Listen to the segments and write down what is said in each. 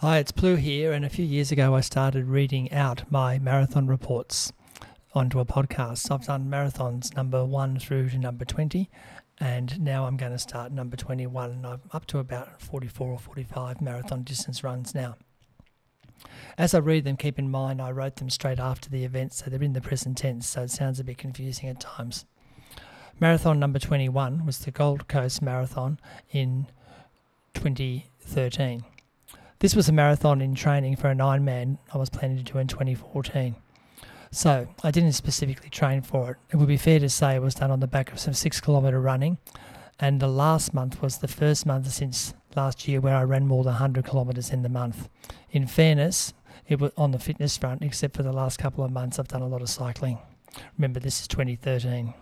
Hi, it's Plu here, and a few years ago I started reading out my marathon reports onto a podcast. I've done marathons number one through to number 20, and now I'm going to start number 21, and I'm up to about 44 or 45 marathon distance runs now. As I read them, keep in mind I wrote them straight after the event, so they're in the present tense, so it sounds a bit confusing at times. Marathon number 21 was the Gold Coast Marathon in 2013. This was a marathon in training for an Ironman I was planning to do in 2014. So I didn't specifically train for it. It would be fair to say it was done on the back of some six kilometre running. And the last month was the first month since last year where I ran more than 100 kilometres in the month. In fairness, it was on the fitness front, except for the last couple of months, I've done a lot of cycling. Remember, this is 2013.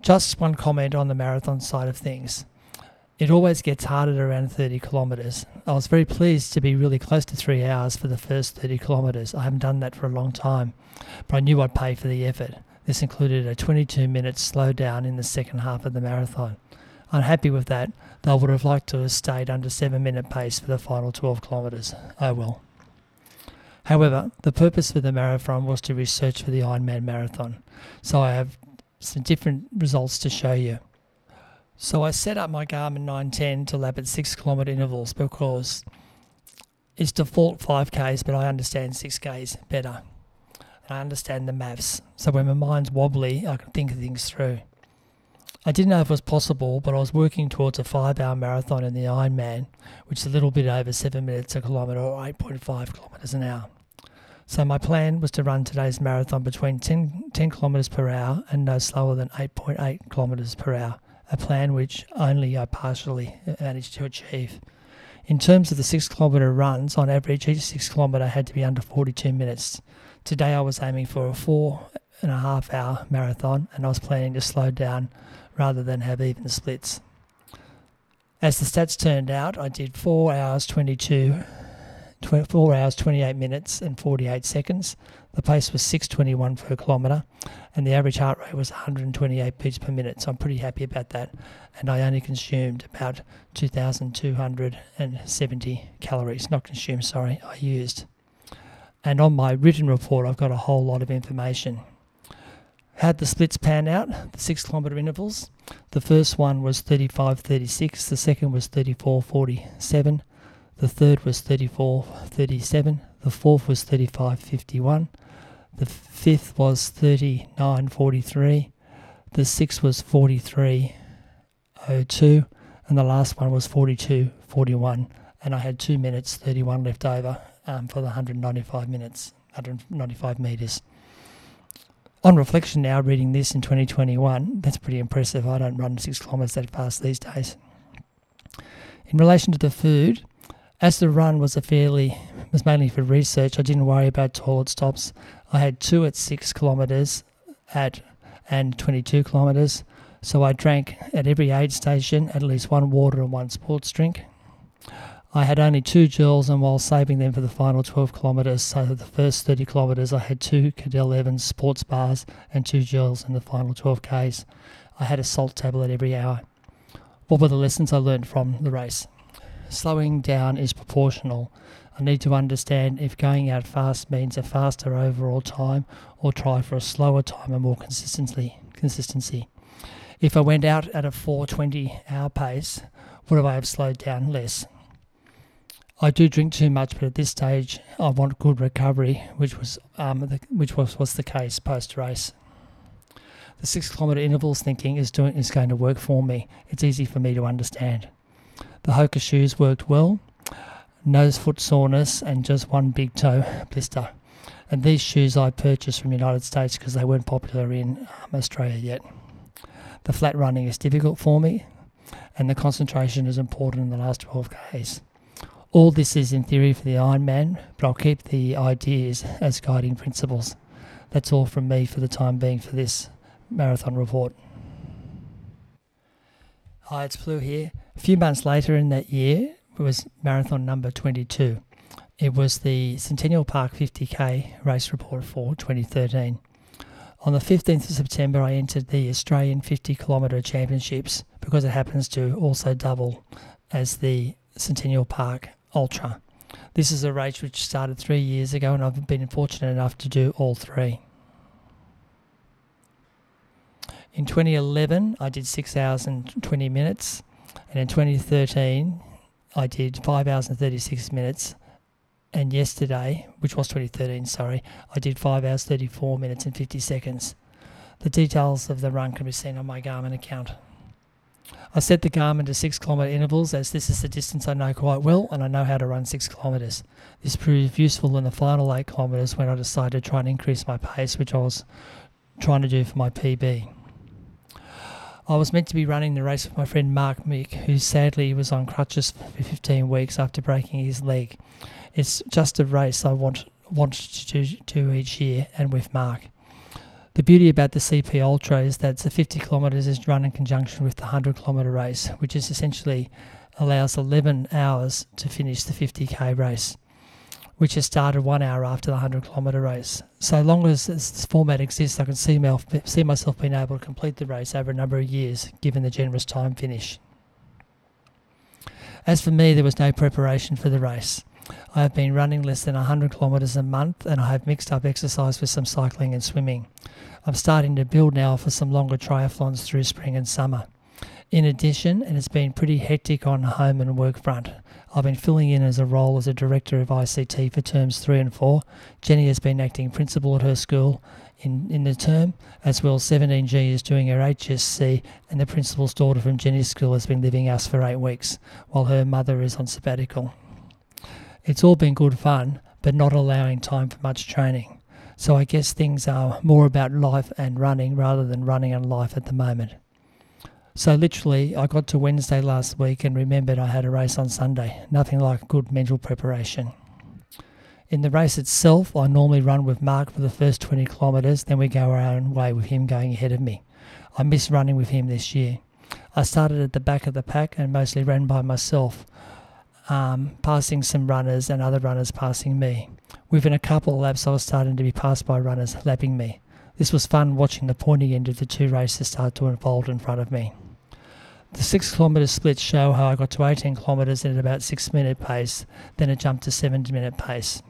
Just one comment on the marathon side of things. It always gets harder around 30 kilometres. I was very pleased to be really close to three hours for the first 30 kilometres. I haven't done that for a long time, but I knew I'd pay for the effort. This included a 22 minute slowdown in the second half of the marathon. I'm with that, though I would have liked to have stayed under 7 minute pace for the final 12 kilometres. Oh well. However, the purpose for the marathon was to research for the Ironman marathon, so I have some different results to show you. So I set up my Garmin 910 to lap at 6 kilometre intervals because it's default 5Ks, but I understand 6Ks better. And I understand the maths. So when my mind's wobbly, I can think things through. I didn't know if it was possible, but I was working towards a five hour marathon in the Ironman, which is a little bit over 7 minutes a kilometre or 8.5 kilometres an hour. So my plan was to run today's marathon between 10, 10 kilometres per hour and no slower than 8.8 kilometres per hour, a plan which only I partially managed to achieve. In terms of the six kilometre runs, on average, each six kilometre had to be under 42 minutes. Today I was aiming for a four and a half hour marathon and I was planning to slow down rather than have even splits. As the stats turned out, I did 4 hours 22, 4 hours 28 minutes and 48 seconds. The pace was 621 per kilometre and the average heart rate was 128 beats per minute. So I'm pretty happy about that. And I only consumed about 2,270 calories. Not consumed, sorry, I used. And on my written report, I've got a whole lot of information. How'd the splits pan out? The six kilometre intervals. The first one was 35 36, the second was 34 47, the third was 34 37, the fourth was 35 51, the fifth was 39 43, the sixth was 43 02, and the last one was 42 41. And I had 2 minutes 31 left over um, for the 195 minutes, 195 metres on reflection now, reading this in 2021, that's pretty impressive. I don't run six kilometres that fast these days. In relation to the food, as the run was a fairly was mainly for research, I didn't worry about toilet stops. I had two at six kilometres at and 22 kilometres. So I drank at every aid station at least one water and one sports drink. I had only two gels, and while saving them for the final 12 kilometres, so the first 30 kilometres, I had two Cadel Evans sports bars and two gels in the final 12 Ks. I had a salt tablet every hour. What were the lessons I learned from the race? Slowing down is proportional. I need to understand if going out fast means a faster overall time or try for a slower time and more consistently consistency. If I went out at a 420 hour pace, would I have slowed down less? I do drink too much, but at this stage, I want good recovery, which was um, the, which was, was the case post race. The six kilometre intervals thinking is doing is going to work for me. It's easy for me to understand. The Hoka shoes worked well. Nose foot soreness and just one big toe blister. And these shoes I purchased from the United States because they weren't popular in um, Australia yet. The flat running is difficult for me, and the concentration is important in the last 12 k's. All this is in theory for the Ironman, but I'll keep the ideas as guiding principles. That's all from me for the time being for this marathon report. Hi, it's Plu here. A few months later in that year it was marathon number 22. It was the Centennial Park 50k race report for 2013. On the 15th of September, I entered the Australian 50 kilometre championships because it happens to also double as the Centennial Park Ultra. This is a race which started three years ago, and I've been fortunate enough to do all three. In 2011, I did 6 hours and 20 minutes, and in 2013, I did 5 hours and 36 minutes. And yesterday, which was 2013, sorry, I did 5 hours 34 minutes and 50 seconds. The details of the run can be seen on my Garmin account. I set the Garmin to 6 kilometre intervals as this is the distance I know quite well and I know how to run 6 kilometres. This proved useful in the final 8 kilometres when I decided to try and increase my pace, which I was trying to do for my PB. I was meant to be running the race with my friend Mark Mick, who sadly was on crutches for 15 weeks after breaking his leg. It's just a race I want want to do, do each year, and with Mark. The beauty about the CP Ultra is that the 50 kilometres is run in conjunction with the 100 kilometre race, which is essentially allows 11 hours to finish the 50k race which has started one hour after the 100 kilometre race. So long as this format exists, I can see, see myself being able to complete the race over a number of years, given the generous time finish. As for me, there was no preparation for the race. I have been running less than 100 kilometres a month and I have mixed up exercise with some cycling and swimming. I'm starting to build now for some longer triathlons through spring and summer. In addition, and it's been pretty hectic on home and work front, I've been filling in as a role as a director of ICT for terms three and four. Jenny has been acting principal at her school in, in the term, as well 17G is doing her HSC, and the principal's daughter from Jenny's school has been living us for eight weeks, while her mother is on sabbatical. It's all been good fun, but not allowing time for much training. So I guess things are more about life and running rather than running and life at the moment. So literally, I got to Wednesday last week and remembered I had a race on Sunday. Nothing like good mental preparation. In the race itself, I normally run with Mark for the first 20 kilometres, then we go our own way with him going ahead of me. I miss running with him this year. I started at the back of the pack and mostly ran by myself, um, passing some runners and other runners passing me. Within a couple of laps, I was starting to be passed by runners lapping me. This was fun watching the pointy end of the two races start to unfold in front of me. The six kilometre splits show how I got to 18 kilometres at about six minute pace, then it jumped to seven minute pace.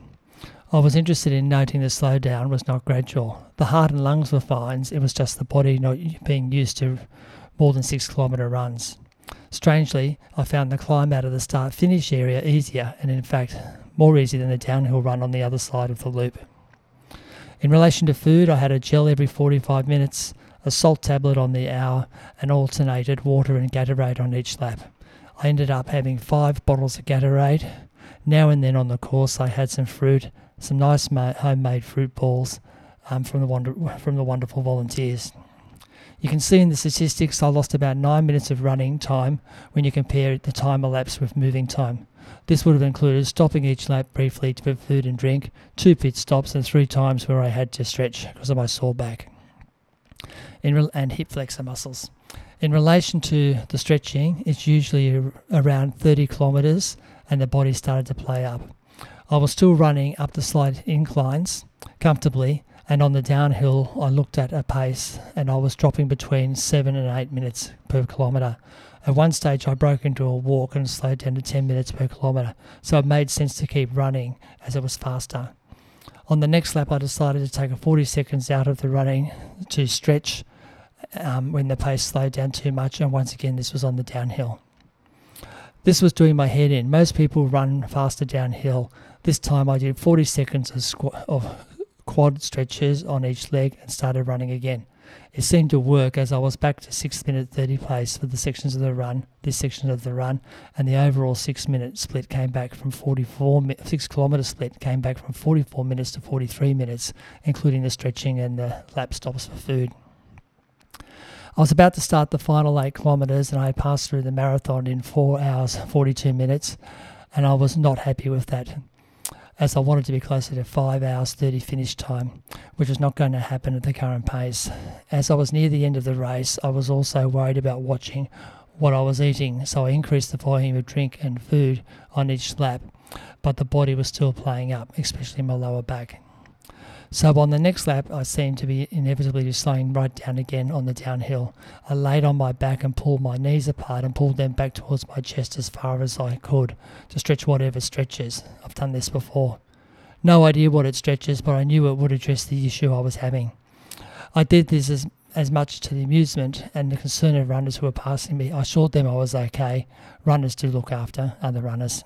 I was interested in noting the slowdown was not gradual. The heart and lungs were fine, it was just the body not being used to more than six kilometre runs. Strangely, I found the climb out of the start finish area easier and, in fact, more easy than the downhill run on the other side of the loop. In relation to food, I had a gel every 45 minutes, a salt tablet on the hour, and alternated water and Gatorade on each lap. I ended up having five bottles of Gatorade. Now and then on the course, I had some fruit, some nice ma- homemade fruit balls um, from, the wonder- from the wonderful volunteers. You can see in the statistics I lost about nine minutes of running time when you compare the time elapsed with moving time. This would have included stopping each lap briefly to put food and drink, two pit stops, and three times where I had to stretch because of my sore back in re- and hip flexor muscles. In relation to the stretching, it's usually around 30 kilometres and the body started to play up. I was still running up the slight inclines comfortably, and on the downhill, I looked at a pace and I was dropping between 7 and 8 minutes per kilometre. At one stage, I broke into a walk and slowed down to 10 minutes per kilometre, so it made sense to keep running as it was faster. On the next lap, I decided to take a 40 seconds out of the running to stretch um, when the pace slowed down too much, and once again, this was on the downhill. This was doing my head in. Most people run faster downhill. This time I did 40 seconds of, squ- of quad stretches on each leg and started running again. It seemed to work as I was back to 6 minute 30 pace for the sections of the run, this section of the run, and the overall 6 minute split came back from 44, 6 kilometre split came back from 44 minutes to 43 minutes, including the stretching and the lap stops for food. I was about to start the final eight kilometres and I passed through the marathon in 4 hours 42 minutes, and I was not happy with that as I wanted to be closer to 5 hours 30 finish time, which was not going to happen at the current pace. As I was near the end of the race, I was also worried about watching what I was eating, so I increased the volume of drink and food on each lap, but the body was still playing up, especially my lower back. So on the next lap, I seemed to be inevitably just slowing right down again on the downhill. I laid on my back and pulled my knees apart and pulled them back towards my chest as far as I could to stretch whatever stretches. I've done this before. No idea what it stretches, but I knew it would address the issue I was having. I did this as, as much to the amusement and the concern of runners who were passing me. I assured them I was okay. Runners do look after other runners.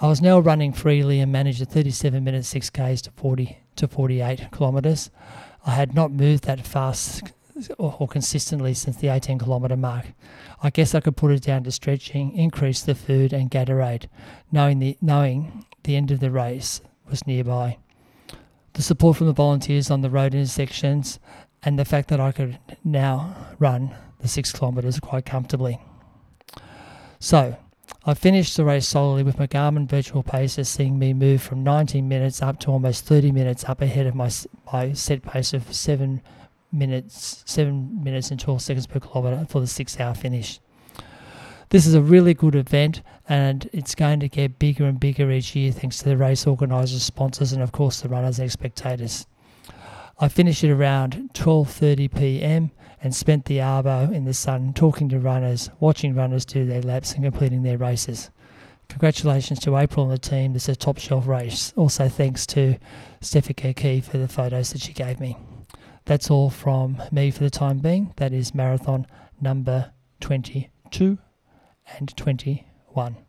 I was now running freely and managed a 37 minute 6Ks to 40 to 48 kilometres. I had not moved that fast or, or consistently since the 18 kilometre mark. I guess I could put it down to stretching, increase the food and Gatorade, knowing the knowing the end of the race was nearby. The support from the volunteers on the road intersections and the fact that I could now run the six kilometres quite comfortably. So, I finished the race solidly with my Garmin virtual pacer seeing me move from 19 minutes up to almost 30 minutes up ahead of my my set pace of 7 minutes 7 minutes and 12 seconds per kilometre for the 6 hour finish. This is a really good event and it's going to get bigger and bigger each year thanks to the race organisers, sponsors and of course the runners and spectators. I finished it around 12:30 p.m. and spent the arvo in the sun talking to runners, watching runners do their laps and completing their races. Congratulations to April and the team. This is a top shelf race. Also thanks to Stefika Key for the photos that she gave me. That's all from me for the time being. That is marathon number 22 and 21.